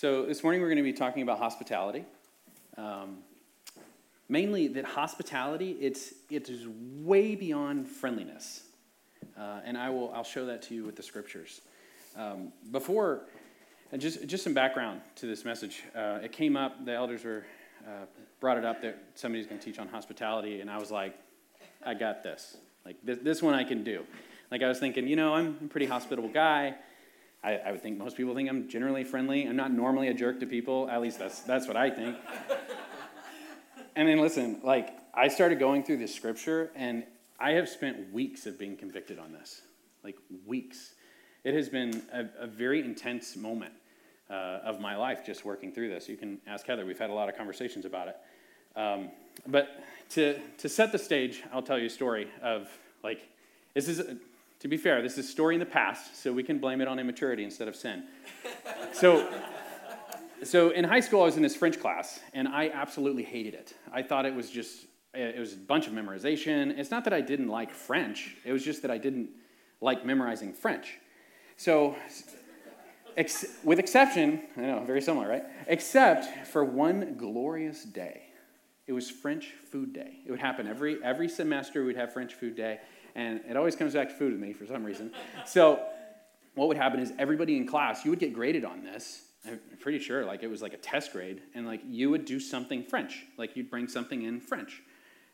So, this morning we're going to be talking about hospitality. Um, mainly that hospitality, it's, it is way beyond friendliness. Uh, and I will, I'll show that to you with the scriptures. Um, before, just, just some background to this message. Uh, it came up, the elders were, uh, brought it up that somebody's going to teach on hospitality, and I was like, I got this. Like, this, this one I can do. Like, I was thinking, you know, I'm a pretty hospitable guy. I, I, would think most people think I'm generally friendly. I'm not normally a jerk to people. At least that's, that's what I think. and then listen, like, I started going through this scripture, and I have spent weeks of being convicted on this. Like, weeks. It has been a, a very intense moment uh, of my life just working through this. You can ask Heather. We've had a lot of conversations about it. Um, but to, to set the stage, I'll tell you a story of, like, this is to be fair, this is a story in the past, so we can blame it on immaturity instead of sin. so, so in high school, I was in this French class, and I absolutely hated it. I thought it was just it was a bunch of memorization. It's not that I didn't like French; it was just that I didn't like memorizing French. So, ex- with exception, I know, very similar, right? Except for one glorious day. It was French Food Day. It would happen every every semester. We'd have French Food Day and it always comes back to food with me for some reason. So, what would happen is everybody in class, you would get graded on this. I'm pretty sure, like it was like a test grade, and like you would do something French, like you'd bring something in French.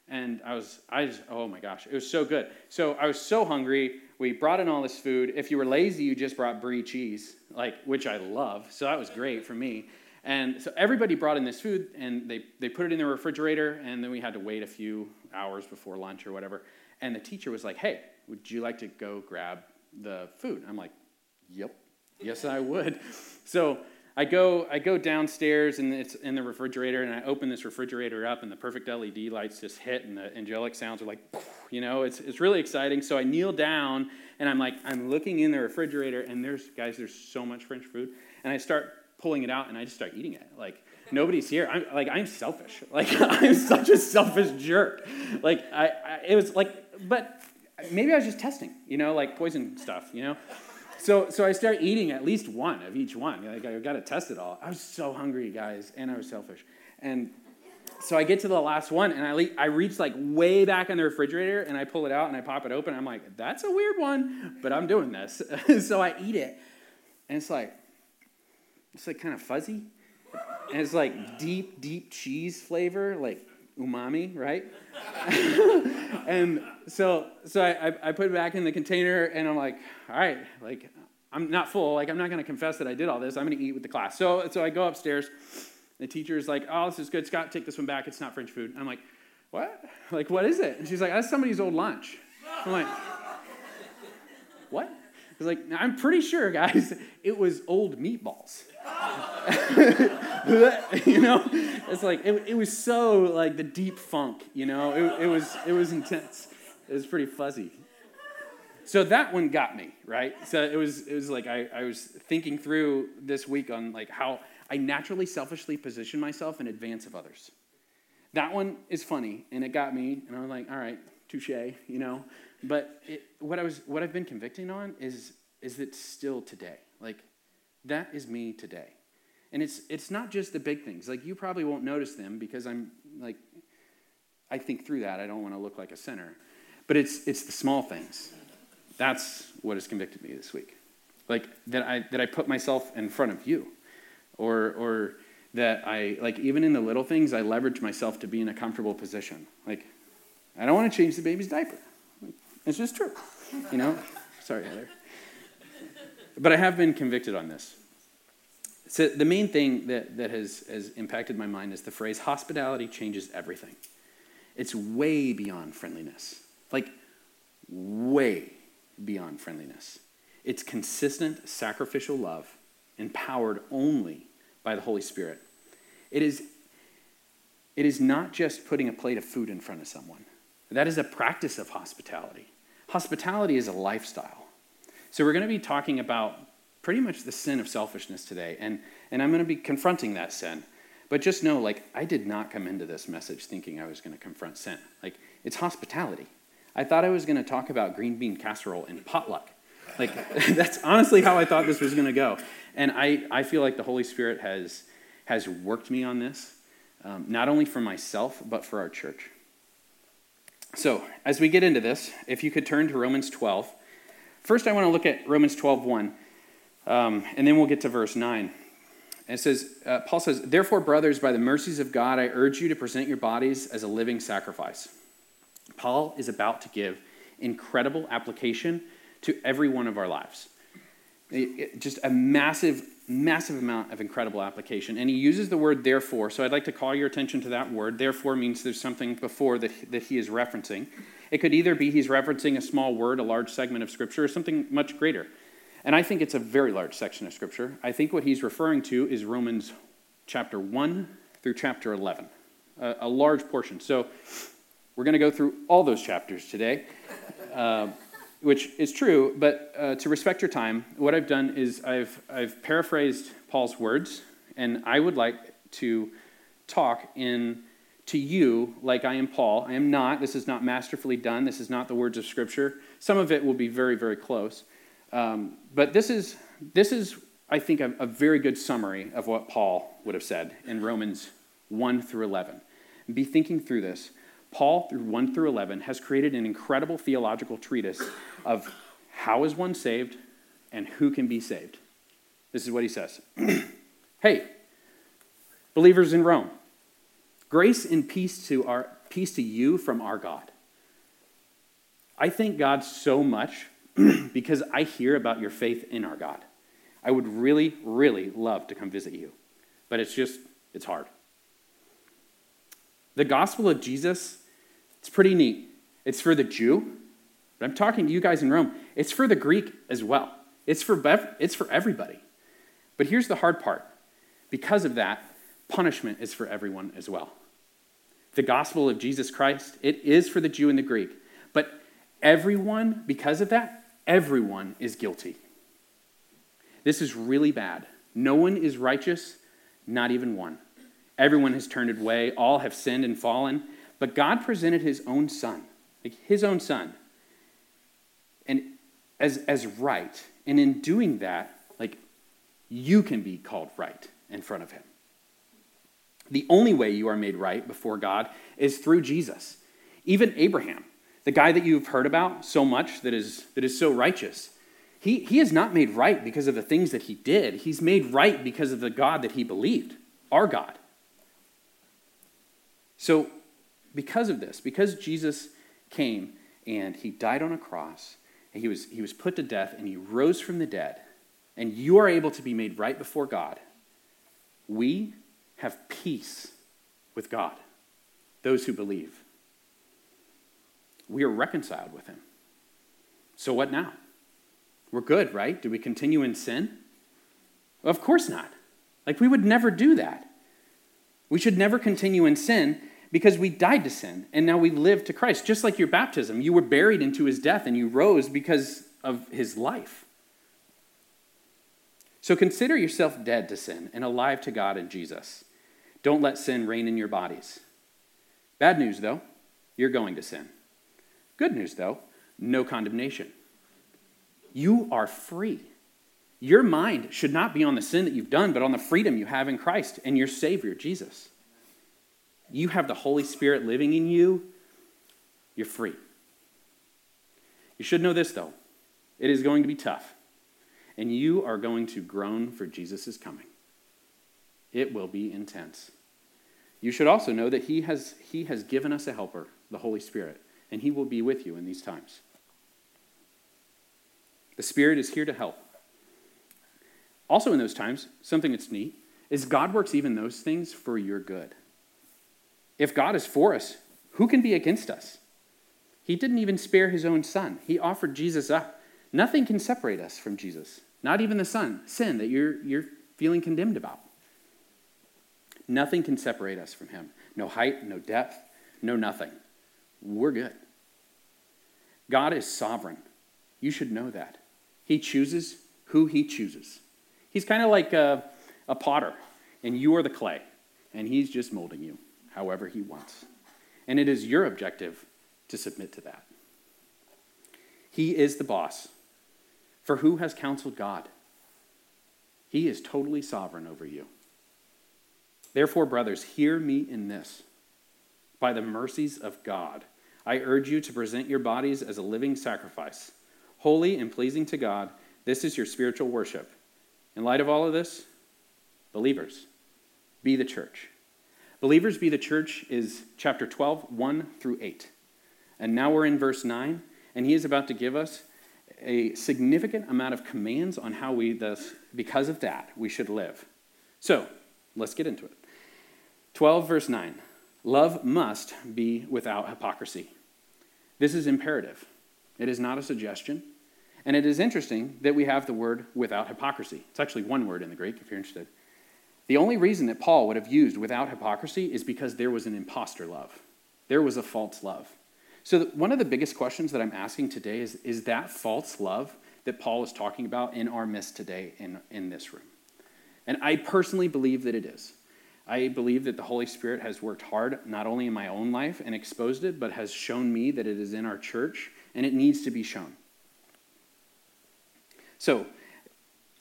And I was, I just, oh my gosh, it was so good. So I was so hungry. We brought in all this food. If you were lazy, you just brought brie cheese, like which I love. So that was great for me. And so everybody brought in this food, and they they put it in the refrigerator, and then we had to wait a few hours before lunch or whatever. And the teacher was like, hey, would you like to go grab the food? I'm like, yep, yes, I would. So I go, I go downstairs and it's in the refrigerator, and I open this refrigerator up, and the perfect LED lights just hit, and the angelic sounds are like, you know, it's, it's really exciting. So I kneel down, and I'm like, I'm looking in the refrigerator, and there's, guys, there's so much French food. And I start pulling it out, and I just start eating it. Like, nobody's here. I'm like, I'm selfish. Like, I'm such a selfish jerk. Like, I, I it was like, but maybe I was just testing, you know, like poison stuff, you know? So, so I start eating at least one of each one. Like, I got to test it all. I was so hungry, guys, and I was selfish. And so I get to the last one, and I, le- I reach like way back in the refrigerator, and I pull it out and I pop it open. I'm like, that's a weird one, but I'm doing this. so I eat it, and it's like, it's like kind of fuzzy, and it's like deep, deep cheese flavor, like umami, right? and so, so I, I put it back in the container, and I'm like, all right, like I'm not full. Like I'm not going to confess that I did all this. I'm going to eat with the class. So, so I go upstairs. The teacher is like, oh, this is good. Scott, take this one back. It's not French food. I'm like, what? Like, what is it? And she's like, that's somebody's old lunch. I'm like, what? I was like, I'm pretty sure, guys, it was old meatballs. you know, it's like it, it was so like the deep funk. You know, it, it was it was intense. It was pretty fuzzy. So that one got me right. So it was it was like I, I was thinking through this week on like how I naturally selfishly position myself in advance of others. That one is funny, and it got me, and I was like, all right, touche, you know. But it, what I was what I've been convicting on is is that still today, like that is me today. And it's it's not just the big things. Like you probably won't notice them because I'm like I think through that. I don't want to look like a sinner. But it's it's the small things. That's what has convicted me this week. Like that I that I put myself in front of you. Or or that I like even in the little things I leverage myself to be in a comfortable position. Like I don't want to change the baby's diaper. It's just true. You know? Sorry, Heather. But I have been convicted on this. So the main thing that, that has, has impacted my mind is the phrase hospitality changes everything. It's way beyond friendliness. Like, way beyond friendliness. It's consistent sacrificial love, empowered only by the Holy Spirit. It is, it is not just putting a plate of food in front of someone, that is a practice of hospitality. Hospitality is a lifestyle. So, we're going to be talking about pretty much the sin of selfishness today. And, and I'm going to be confronting that sin. But just know, like, I did not come into this message thinking I was going to confront sin. Like, it's hospitality. I thought I was going to talk about green bean casserole and potluck. Like, that's honestly how I thought this was going to go. And I, I feel like the Holy Spirit has, has worked me on this, um, not only for myself, but for our church. So, as we get into this, if you could turn to Romans 12. First, I want to look at Romans 12 1, um, and then we'll get to verse 9. And it says, uh, Paul says, Therefore, brothers, by the mercies of God, I urge you to present your bodies as a living sacrifice. Paul is about to give incredible application to every one of our lives. It, it, just a massive, massive amount of incredible application. And he uses the word therefore. So I'd like to call your attention to that word. Therefore means there's something before that, that he is referencing. It could either be he's referencing a small word, a large segment of Scripture, or something much greater. And I think it's a very large section of Scripture. I think what he's referring to is Romans chapter 1 through chapter 11, a, a large portion. So we're going to go through all those chapters today. Uh, which is true, but uh, to respect your time, what I've done is I've, I've paraphrased Paul's words, and I would like to talk in to you like I am Paul. I am not. This is not masterfully done. This is not the words of Scripture. Some of it will be very, very close. Um, but this is, this is, I think, a, a very good summary of what Paul would have said in Romans 1 through 11. Be thinking through this. Paul, through 1 through 11, has created an incredible theological treatise of how is one saved and who can be saved. This is what he says Hey, believers in Rome, grace and peace to, our, peace to you from our God. I thank God so much because I hear about your faith in our God. I would really, really love to come visit you, but it's just, it's hard. The gospel of Jesus, it's pretty neat. It's for the Jew, but I'm talking to you guys in Rome. It's for the Greek as well. It's for, bev- it's for everybody. But here's the hard part. Because of that, punishment is for everyone as well. The gospel of Jesus Christ, it is for the Jew and the Greek. But everyone, because of that, everyone is guilty. This is really bad. No one is righteous, not even one. Everyone has turned away, all have sinned and fallen. But God presented his own son, like his own son, and as, as right. And in doing that, like you can be called right in front of him. The only way you are made right before God is through Jesus. Even Abraham, the guy that you've heard about so much that is, that is so righteous, he, he is not made right because of the things that he did. He's made right because of the God that he believed, our God. So, because of this, because Jesus came and he died on a cross, and he was, he was put to death, and he rose from the dead, and you are able to be made right before God, we have peace with God, those who believe. We are reconciled with him. So, what now? We're good, right? Do we continue in sin? Of course not. Like, we would never do that. We should never continue in sin because we died to sin and now we live to Christ. Just like your baptism, you were buried into his death and you rose because of his life. So consider yourself dead to sin and alive to God in Jesus. Don't let sin reign in your bodies. Bad news, though, you're going to sin. Good news, though, no condemnation. You are free. Your mind should not be on the sin that you've done, but on the freedom you have in Christ and your Savior, Jesus you have the Holy Spirit living in you, you're free. You should know this, though it is going to be tough, and you are going to groan for Jesus' coming. It will be intense. You should also know that he has, he has given us a helper, the Holy Spirit, and He will be with you in these times. The Spirit is here to help. Also, in those times, something that's neat is God works even those things for your good. If God is for us, who can be against us? He didn't even spare his own son. He offered Jesus up. Nothing can separate us from Jesus, not even the son, sin that you're, you're feeling condemned about. Nothing can separate us from him. No height, no depth, no nothing. We're good. God is sovereign. You should know that. He chooses who he chooses. He's kind of like a, a potter, and you are the clay, and he's just molding you however he wants. And it is your objective to submit to that. He is the boss. For who has counseled God? He is totally sovereign over you. Therefore, brothers, hear me in this. By the mercies of God, I urge you to present your bodies as a living sacrifice, holy and pleasing to God. This is your spiritual worship. In light of all of this, believers, be the church. Believers be the church is chapter 12, 1 through 8. And now we're in verse 9, and he is about to give us a significant amount of commands on how we, thus, because of that, we should live. So, let's get into it. 12, verse 9 Love must be without hypocrisy. This is imperative, it is not a suggestion. And it is interesting that we have the word without hypocrisy. It's actually one word in the Greek, if you're interested. The only reason that Paul would have used without hypocrisy is because there was an impostor love, there was a false love. So, one of the biggest questions that I'm asking today is Is that false love that Paul is talking about in our midst today in, in this room? And I personally believe that it is. I believe that the Holy Spirit has worked hard, not only in my own life and exposed it, but has shown me that it is in our church and it needs to be shown. So,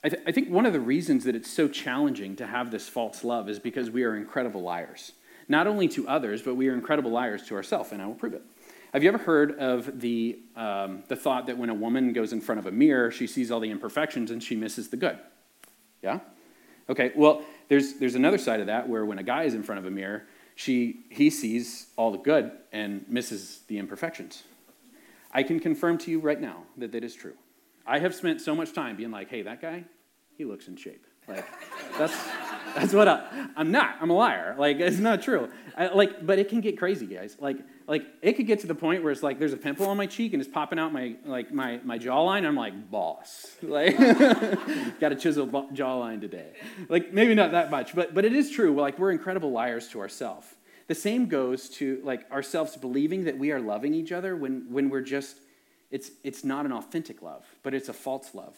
I, th- I, think one of the reasons that it's so challenging to have this false love is because we are incredible liars. Not only to others, but we are incredible liars to ourselves, and I will prove it. Have you ever heard of the, um, the thought that when a woman goes in front of a mirror, she sees all the imperfections and she misses the good? Yeah? Okay, well, there's, there's another side of that where when a guy is in front of a mirror, she, he sees all the good and misses the imperfections. I can confirm to you right now that that is true. I have spent so much time being like, hey, that guy, he looks in shape. Like, that's, that's what I, I'm not. I'm a liar. Like, it's not true. I, like, but it can get crazy, guys. Like, like it could get to the point where it's like there's a pimple on my cheek and it's popping out my like my my jawline. I'm like, boss, like, got to chisel jawline today. Like, maybe not that much, but but it is true. Like, we're incredible liars to ourselves. The same goes to like ourselves believing that we are loving each other when when we're just it's it's not an authentic love, but it's a false love.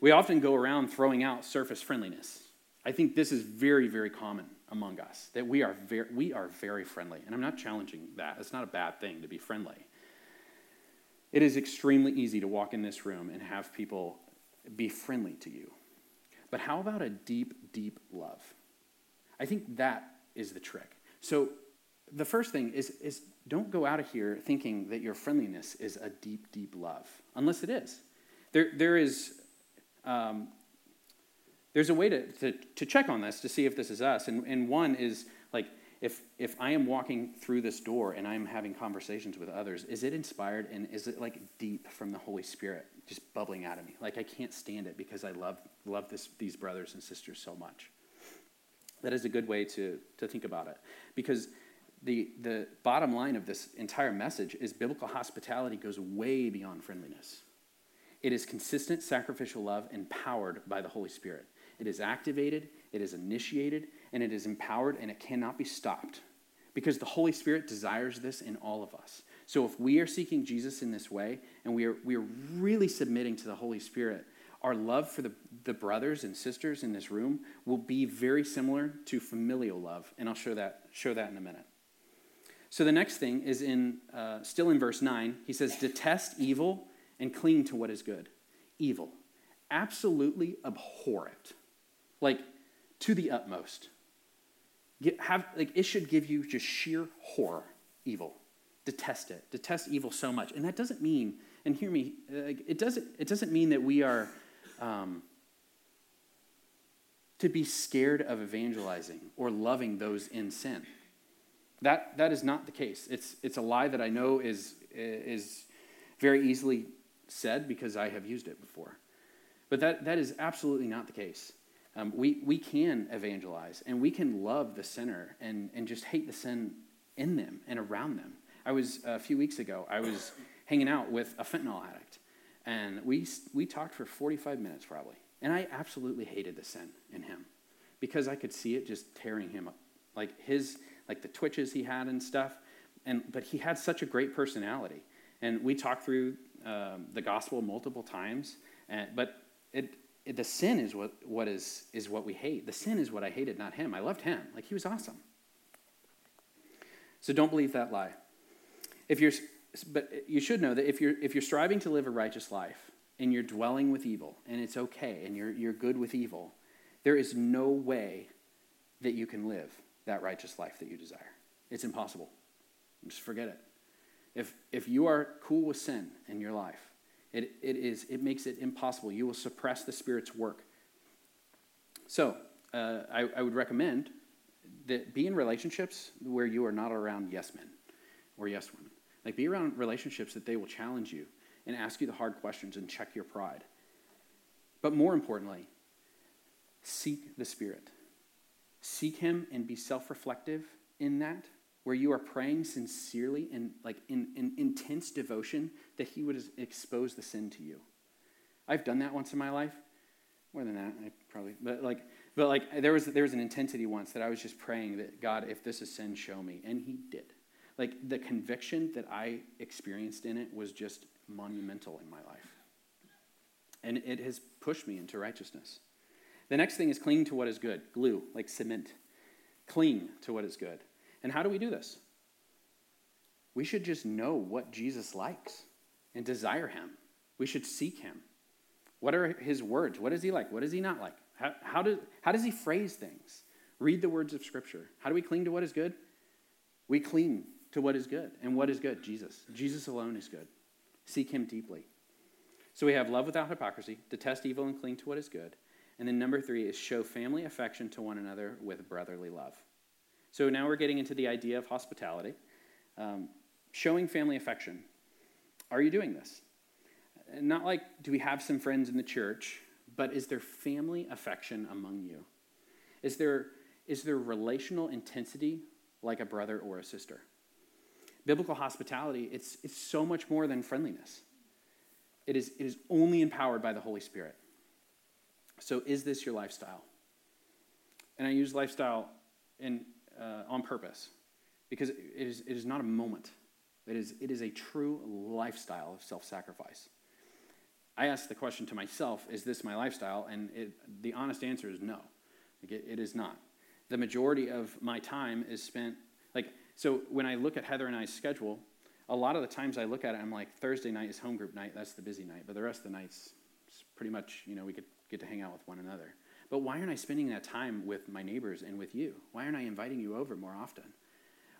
We often go around throwing out surface friendliness. I think this is very, very common among us, that we are very, we are very friendly. And I'm not challenging that. It's not a bad thing to be friendly. It is extremely easy to walk in this room and have people be friendly to you. But how about a deep, deep love? I think that is the trick. So the first thing is, is don't go out of here thinking that your friendliness is a deep, deep love, unless it is. There, there is um, there's a way to, to, to, check on this to see if this is us. And, and one is like, if, if I am walking through this door and I'm having conversations with others, is it inspired and is it like deep from the Holy Spirit just bubbling out of me? Like I can't stand it because I love, love this, these brothers and sisters so much. That is a good way to, to think about it. Because the, the bottom line of this entire message is biblical hospitality goes way beyond friendliness. It is consistent sacrificial love empowered by the Holy Spirit. It is activated, it is initiated, and it is empowered, and it cannot be stopped because the Holy Spirit desires this in all of us. So if we are seeking Jesus in this way and we are, we are really submitting to the Holy Spirit, our love for the, the brothers and sisters in this room will be very similar to familial love. And I'll show that, show that in a minute. So the next thing is in, uh, still in verse 9, he says, Detest evil and cling to what is good. Evil. Absolutely abhor it. Like, to the utmost. Get, have, like, it should give you just sheer horror, evil. Detest it. Detest evil so much. And that doesn't mean, and hear me, like, it, doesn't, it doesn't mean that we are um, to be scared of evangelizing or loving those in sin. That, that is not the case. It's, it's a lie that I know is, is very easily said because I have used it before. But that, that is absolutely not the case. Um, we, we can evangelize and we can love the sinner and, and just hate the sin in them and around them. I was, a few weeks ago, I was hanging out with a fentanyl addict and we, we talked for 45 minutes probably. And I absolutely hated the sin in him because I could see it just tearing him up. Like his, like the twitches he had and stuff. And, but he had such a great personality. And we talked through um, the gospel multiple times, and, but it, it, the sin is what, what is, is what we hate. The sin is what I hated, not him. I loved him. Like he was awesome. So don't believe that lie. If you're, but you should know that if you're, if you're striving to live a righteous life, and you're dwelling with evil, and it's okay, and you're, you're good with evil, there is no way that you can live that righteous life that you desire. It's impossible. Just forget it. If, if you are cool with sin in your life, it, it, is, it makes it impossible. You will suppress the Spirit's work. So, uh, I, I would recommend that be in relationships where you are not around yes men or yes women. Like, be around relationships that they will challenge you and ask you the hard questions and check your pride. But more importantly, seek the Spirit. Seek Him and be self reflective in that, where you are praying sincerely and like in, in intense devotion that He would expose the sin to you. I've done that once in my life. More than that, I probably, but like, but like there was there was an intensity once that I was just praying that God, if this is sin, show me, and He did. Like the conviction that I experienced in it was just monumental in my life. And it has pushed me into righteousness. The next thing is cling to what is good. Glue, like cement. Cling to what is good. And how do we do this? We should just know what Jesus likes and desire him. We should seek him. What are his words? What is he like? What is he not like? How, how, do, how does he phrase things? Read the words of Scripture. How do we cling to what is good? We cling to what is good. And what is good? Jesus. Jesus alone is good. Seek him deeply. So we have love without hypocrisy, detest evil and cling to what is good. And then number three is show family affection to one another with brotherly love. So now we're getting into the idea of hospitality. Um, showing family affection. Are you doing this? Not like, do we have some friends in the church, but is there family affection among you? Is there, is there relational intensity like a brother or a sister? biblical hospitality, it's, it's so much more than friendliness. It is, it is only empowered by the Holy Spirit. So, is this your lifestyle? And I use lifestyle in, uh, on purpose because it is, it is not a moment, it is, it is a true lifestyle of self sacrifice. I ask the question to myself is this my lifestyle? And it, the honest answer is no. Like it, it is not. The majority of my time is spent, like, so when I look at Heather and I's schedule, a lot of the times I look at it, I'm like, Thursday night is home group night. That's the busy night. But the rest of the nights, pretty much, you know, we could get to hang out with one another. But why aren't I spending that time with my neighbors and with you? Why aren't I inviting you over more often?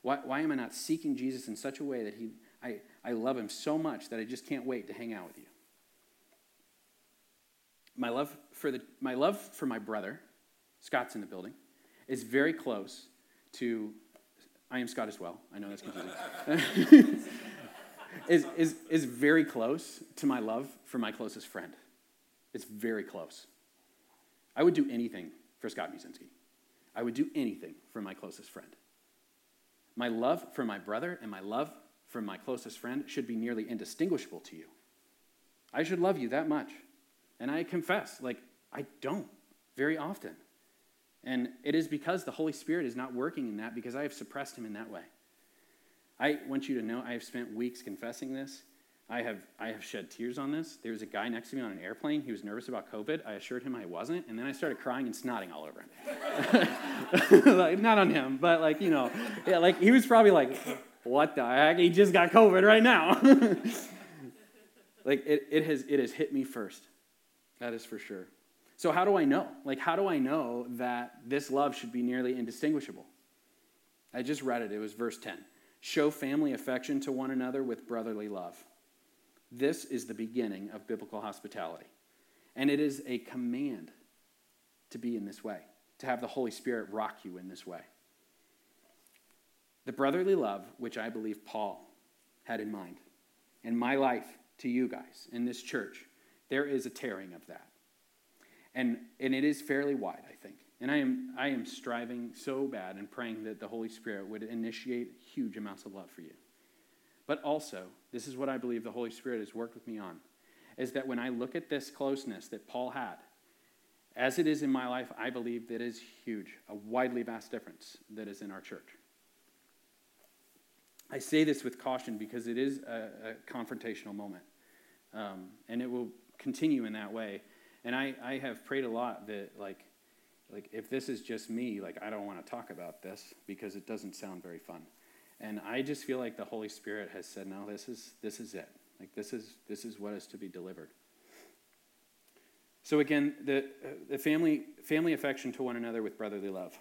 Why, why am I not seeking Jesus in such a way that he, I, I love him so much that I just can't wait to hang out with you? My love for, the, my love for my brother, Scott's in the building, is very close to I am Scott as well. I know that's confusing. is, is, is very close to my love for my closest friend. It's very close. I would do anything for Scott Musinski. I would do anything for my closest friend. My love for my brother and my love for my closest friend should be nearly indistinguishable to you. I should love you that much. And I confess, like, I don't very often. And it is because the Holy Spirit is not working in that because I have suppressed him in that way. I want you to know I have spent weeks confessing this. I have, I have shed tears on this. There was a guy next to me on an airplane. He was nervous about COVID. I assured him I wasn't. And then I started crying and snotting all over him. like, not on him, but like, you know, yeah, like he was probably like, what the heck? He just got COVID right now. like it, it, has, it has hit me first. That is for sure. So, how do I know? Like, how do I know that this love should be nearly indistinguishable? I just read it. It was verse 10. Show family affection to one another with brotherly love. This is the beginning of biblical hospitality. And it is a command to be in this way, to have the Holy Spirit rock you in this way. The brotherly love, which I believe Paul had in mind, in my life to you guys in this church, there is a tearing of that. And, and it is fairly wide, I think. And I am, I am striving so bad and praying that the Holy Spirit would initiate huge amounts of love for you. But also, this is what I believe the Holy Spirit has worked with me on, is that when I look at this closeness that Paul had, as it is in my life, I believe that is huge, a widely vast difference that is in our church. I say this with caution because it is a, a confrontational moment, um, and it will continue in that way and I, I have prayed a lot that, like, like if this is just me, like, I don't want to talk about this because it doesn't sound very fun. And I just feel like the Holy Spirit has said, no, this is, this is it. Like, this is, this is what is to be delivered. So again, the, the family, family affection to one another with brotherly love.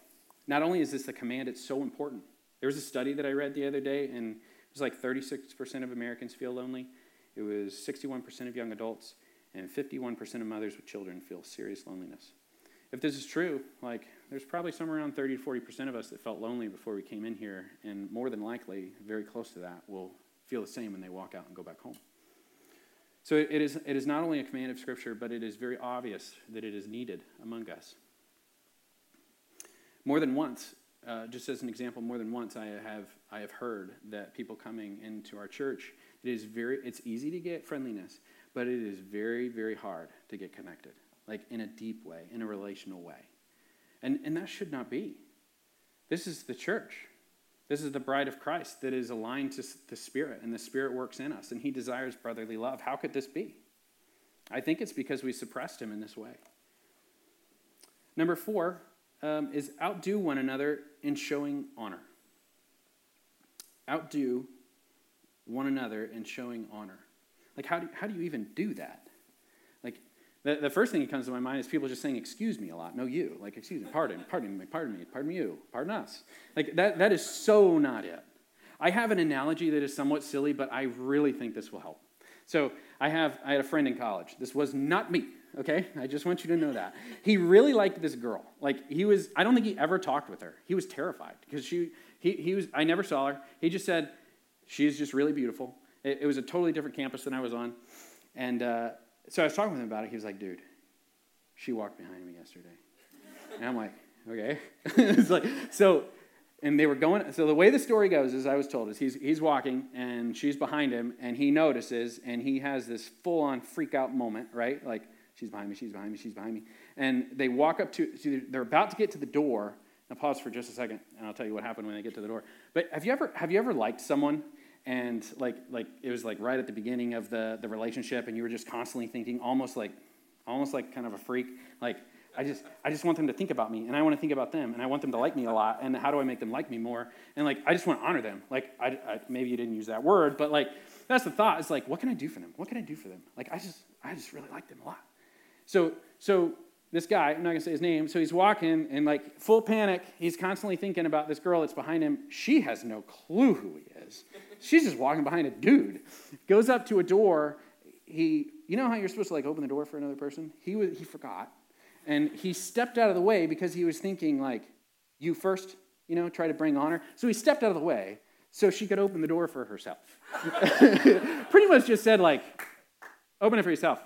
Not only is this a command, it's so important. There was a study that I read the other day, and it was like 36% of Americans feel lonely. It was 61% of young adults, and 51% of mothers with children feel serious loneliness. If this is true, like there's probably somewhere around 30 to 40% of us that felt lonely before we came in here, and more than likely, very close to that, will feel the same when they walk out and go back home. So it is, it is not only a command of Scripture, but it is very obvious that it is needed among us. More than once, uh, just as an example, more than once I have, I have heard that people coming into our church, it is very, it's easy to get friendliness, but it is very, very hard to get connected, like in a deep way, in a relational way. And, and that should not be. This is the church. This is the bride of Christ that is aligned to the Spirit, and the Spirit works in us, and He desires brotherly love. How could this be? I think it's because we suppressed Him in this way. Number four um, is outdo one another in showing honor. Outdo one another in showing honor. Like, how do, how do you even do that? The, the first thing that comes to my mind is people just saying, excuse me a lot. No, you. Like, excuse me, pardon, pardon me, pardon me, pardon you, pardon us. Like, that, that is so not it. I have an analogy that is somewhat silly, but I really think this will help. So I have I had a friend in college. This was not me, okay? I just want you to know that. He really liked this girl. Like he was I don't think he ever talked with her. He was terrified because she he, he was I never saw her. He just said she's just really beautiful. It, it was a totally different campus than I was on. And uh, so I was talking with him about it. He was like, dude, she walked behind me yesterday. And I'm like, okay. it's like, so, and they were going, so the way the story goes, as I was told, is he's, he's walking and she's behind him and he notices and he has this full on freak out moment, right? Like, she's behind me, she's behind me, she's behind me. And they walk up to, so they're about to get to the door. Now pause for just a second and I'll tell you what happened when they get to the door. But have you ever, have you ever liked someone and like like it was like right at the beginning of the the relationship and you were just constantly thinking almost like almost like kind of a freak. Like i just i just want them to think about me and i want to think about them and i want them to like me a lot and how do i make them like me more? And like i just want to honor them. Like I, I maybe you didn't use that word but like that's the thought. It's like what can i do for them? What can i do for them? Like i just i just really like them a lot. So so this guy, I'm not gonna say his name, so he's walking in like full panic. He's constantly thinking about this girl that's behind him. She has no clue who he is. She's just walking behind a dude. Goes up to a door. He, you know how you're supposed to like open the door for another person? He was, he forgot, and he stepped out of the way because he was thinking like, you first, you know, try to bring honor. So he stepped out of the way so she could open the door for herself. Pretty much just said like, open it for yourself.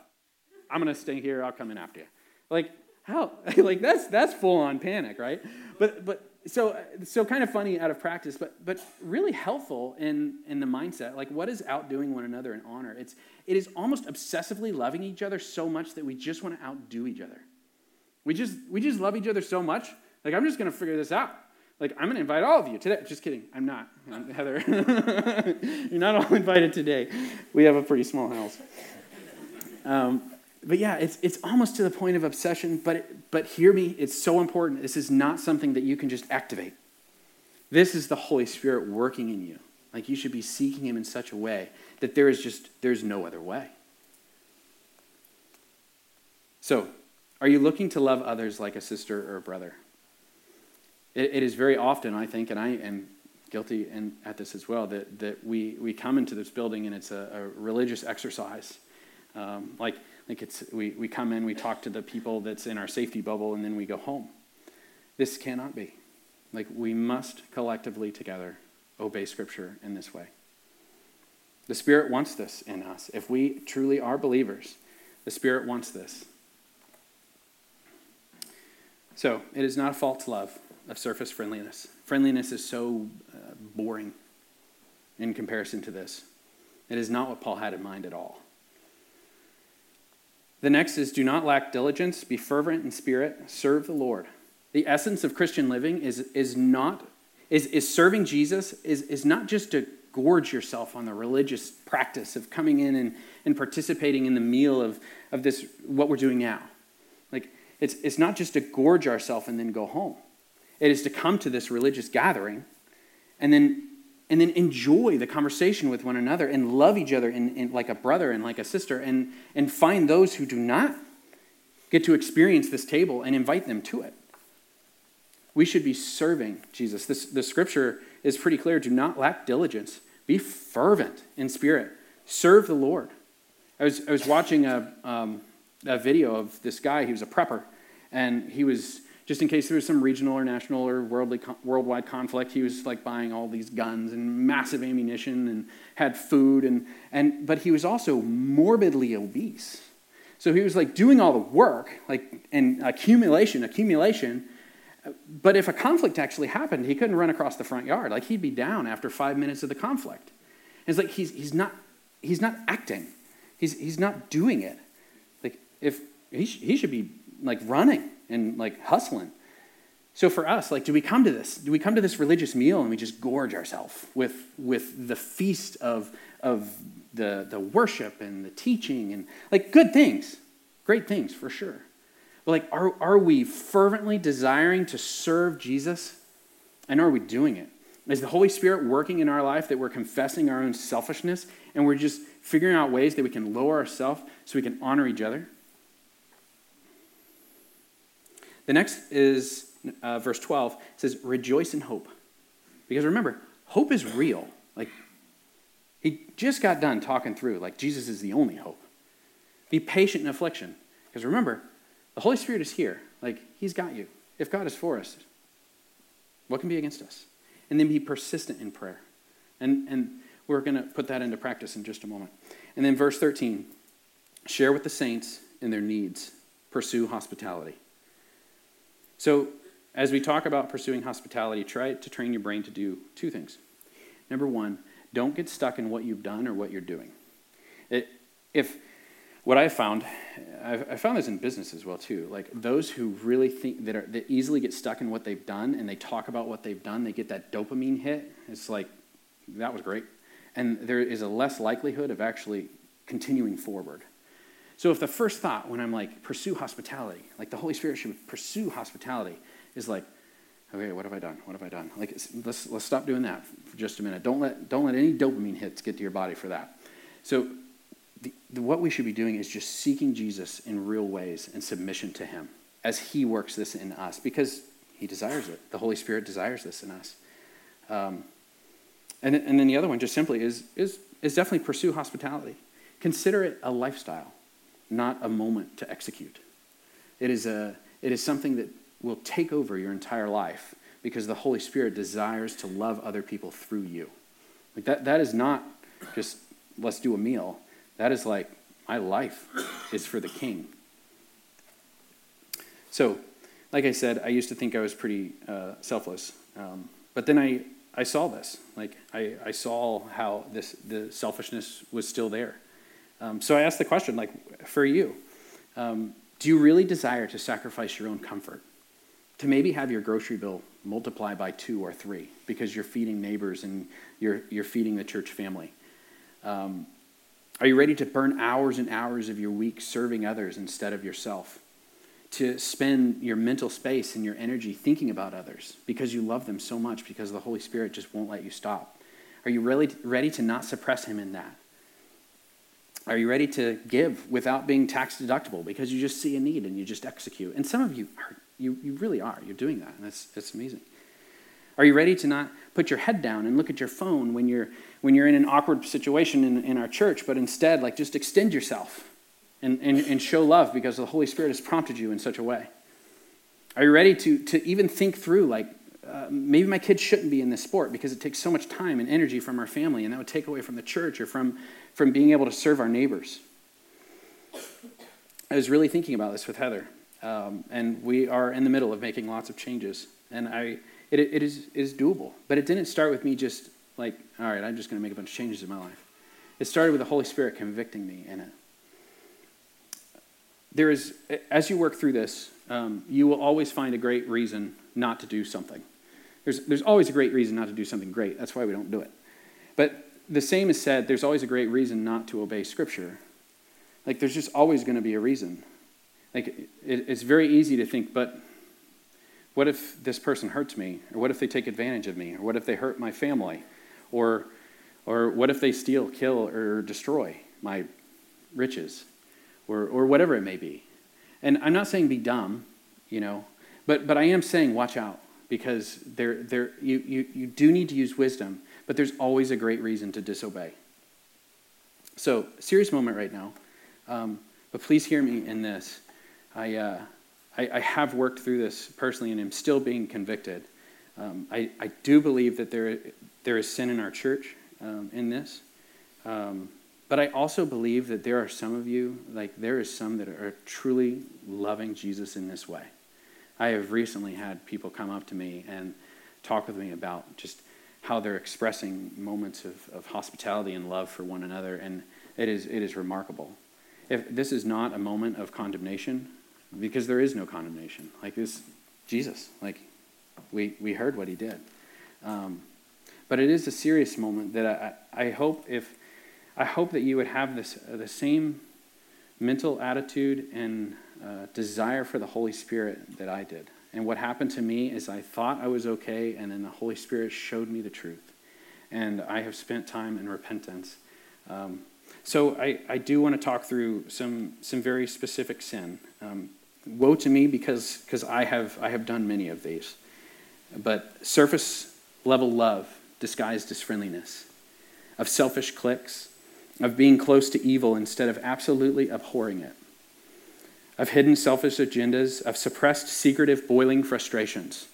I'm gonna stay here. I'll come in after you. Like how? like that's that's full on panic, right? But but so so kind of funny out of practice but but really helpful in in the mindset. Like what is outdoing one another in honor? It's it is almost obsessively loving each other so much that we just want to outdo each other. We just we just love each other so much like i'm just going to figure this out. Like i'm going to invite all of you today. Just kidding i'm not I'm heather. You're not all invited today. We have a pretty small house. Um, but yeah, it's, it's almost to the point of obsession, but, but hear me, it's so important. This is not something that you can just activate. This is the Holy Spirit working in you. Like you should be seeking Him in such a way that there is just, there's no other way. So, are you looking to love others like a sister or a brother? it, it is very often, I think, and I am guilty in, at this as well, that, that we, we come into this building and it's a, a religious exercise. Um, like, like it's, we, we come in, we talk to the people that's in our safety bubble, and then we go home. This cannot be. Like, we must collectively together obey Scripture in this way. The Spirit wants this in us. If we truly are believers, the Spirit wants this. So, it is not a false love of surface friendliness. Friendliness is so uh, boring in comparison to this. It is not what Paul had in mind at all. The next is do not lack diligence, be fervent in spirit, serve the Lord. The essence of Christian living is, is not is, is serving Jesus is, is not just to gorge yourself on the religious practice of coming in and, and participating in the meal of, of this what we're doing now. Like it's it's not just to gorge ourselves and then go home. It is to come to this religious gathering and then and then enjoy the conversation with one another and love each other in, like a brother and like a sister and, and find those who do not get to experience this table and invite them to it. We should be serving Jesus. This, the scripture is pretty clear. Do not lack diligence. Be fervent in spirit. Serve the Lord. I was, I was watching a, um, a video of this guy. He was a prepper, and he was just in case there was some regional or national or worldly, worldwide conflict, he was like buying all these guns and massive ammunition and had food. And, and, but he was also morbidly obese. So he was like doing all the work, like, and accumulation, accumulation. But if a conflict actually happened, he couldn't run across the front yard. Like he'd be down after five minutes of the conflict. It's like he's, he's, not, he's not acting, he's, he's not doing it. Like if he, sh- he should be like running and like hustling. So for us, like, do we come to this? Do we come to this religious meal and we just gorge ourselves with, with the feast of, of the, the worship and the teaching and like good things, great things for sure. But like, are, are we fervently desiring to serve Jesus? And are we doing it? Is the Holy Spirit working in our life that we're confessing our own selfishness and we're just figuring out ways that we can lower ourselves so we can honor each other? The next is uh, verse 12. It says, Rejoice in hope. Because remember, hope is real. Like, he just got done talking through, like, Jesus is the only hope. Be patient in affliction. Because remember, the Holy Spirit is here. Like, he's got you. If God is for us, what can be against us? And then be persistent in prayer. And, and we're going to put that into practice in just a moment. And then verse 13 share with the saints in their needs, pursue hospitality. So, as we talk about pursuing hospitality, try to train your brain to do two things. Number one, don't get stuck in what you've done or what you're doing. It, if what I've found, I've, I found this in business as well too. Like those who really think that, are, that easily get stuck in what they've done and they talk about what they've done, they get that dopamine hit. It's like that was great, and there is a less likelihood of actually continuing forward. So if the first thought when I'm like, pursue hospitality, like the Holy Spirit should pursue hospitality, is like, okay, what have I done? What have I done? Like, let's, let's stop doing that for just a minute. Don't let, don't let any dopamine hits get to your body for that. So the, the, what we should be doing is just seeking Jesus in real ways and submission to him as he works this in us because he desires it. The Holy Spirit desires this in us. Um, and, and then the other one, just simply, is, is, is definitely pursue hospitality. Consider it a lifestyle not a moment to execute. It is, a, it is something that will take over your entire life because the Holy Spirit desires to love other people through you. Like that, that is not just let's do a meal. That is like my life is for the King. So, like I said, I used to think I was pretty uh, selfless, um, but then I, I saw this. Like I, I saw how this the selfishness was still there. Um, so I asked the question, like, for you, um, do you really desire to sacrifice your own comfort? To maybe have your grocery bill multiply by two or three because you're feeding neighbors and you're, you're feeding the church family? Um, are you ready to burn hours and hours of your week serving others instead of yourself? To spend your mental space and your energy thinking about others because you love them so much because the Holy Spirit just won't let you stop? Are you really ready to not suppress Him in that? Are you ready to give without being tax deductible because you just see a need and you just execute? And some of you are, you, you really are. You're doing that, and that's, that's amazing. Are you ready to not put your head down and look at your phone when you're, when you're in an awkward situation in, in our church, but instead, like, just extend yourself and, and, and show love because the Holy Spirit has prompted you in such a way? Are you ready to, to even think through, like, uh, maybe my kids shouldn't be in this sport because it takes so much time and energy from our family, and that would take away from the church or from from being able to serve our neighbors. I was really thinking about this with Heather, um, and we are in the middle of making lots of changes. And I, it, it, is, it is doable, but it didn't start with me just like, all right, I'm just going to make a bunch of changes in my life. It started with the Holy Spirit convicting me in it. There is, as you work through this, um, you will always find a great reason not to do something. There's, there's always a great reason not to do something great. That's why we don't do it. But the same is said, there's always a great reason not to obey Scripture. Like, there's just always going to be a reason. Like, it, it's very easy to think, but what if this person hurts me? Or what if they take advantage of me? Or what if they hurt my family? Or, or what if they steal, kill, or destroy my riches? Or, or whatever it may be. and I'm not saying be dumb, you know, but, but I am saying watch out because there, there, you, you, you do need to use wisdom, but there's always a great reason to disobey. So, serious moment right now. Um, but please hear me in this. I, uh, I, I, have worked through this personally and am still being convicted. Um, I, I do believe that there, there is sin in our church um, in this. Um, but I also believe that there are some of you, like there is some that are truly loving Jesus in this way. I have recently had people come up to me and talk with me about just how they're expressing moments of, of hospitality and love for one another, and it is, it is remarkable. If this is not a moment of condemnation, because there is no condemnation. Like this, Jesus, like we, we heard what he did. Um, but it is a serious moment that I, I hope if I hope that you would have this the same mental attitude and uh, desire for the Holy Spirit that I did. And what happened to me is I thought I was okay, and then the Holy Spirit showed me the truth. And I have spent time in repentance. Um, so I, I do want to talk through some, some very specific sin. Um, woe to me because because I have, I have done many of these. But surface level love disguised as friendliness, of selfish cliques, of being close to evil instead of absolutely abhorring it, of hidden selfish agendas, of suppressed, secretive, boiling frustrations,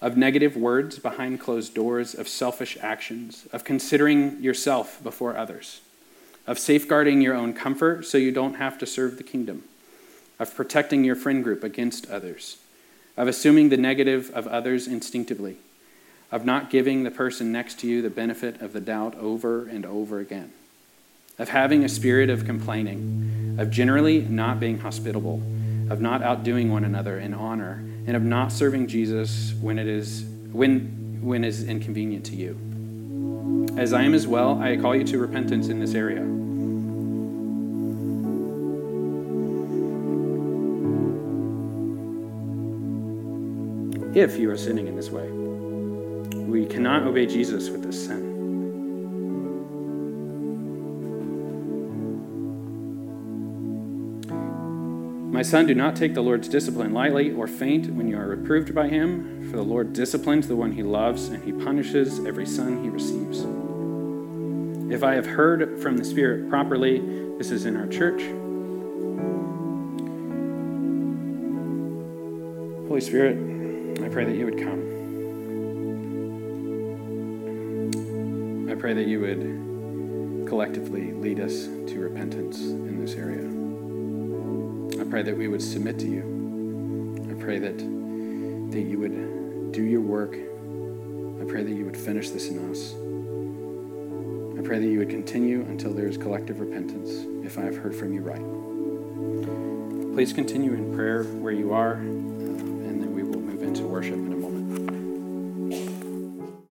of negative words behind closed doors, of selfish actions, of considering yourself before others, of safeguarding your own comfort so you don't have to serve the kingdom, of protecting your friend group against others, of assuming the negative of others instinctively, of not giving the person next to you the benefit of the doubt over and over again of having a spirit of complaining, of generally not being hospitable, of not outdoing one another in honor, and of not serving Jesus when it is when when is inconvenient to you. As I am as well, I call you to repentance in this area. If you are sinning in this way, we cannot obey Jesus with this sin. My son, do not take the Lord's discipline lightly or faint when you are reproved by him, for the Lord disciplines the one he loves, and he punishes every son he receives. If I have heard from the Spirit properly, this is in our church. Holy Spirit, I pray that you would come. I pray that you would collectively lead us to repentance in this area pray that we would submit to you. I pray that, that you would do your work. I pray that you would finish this in us. I pray that you would continue until there is collective repentance, if I have heard from you right. Please continue in prayer where you are,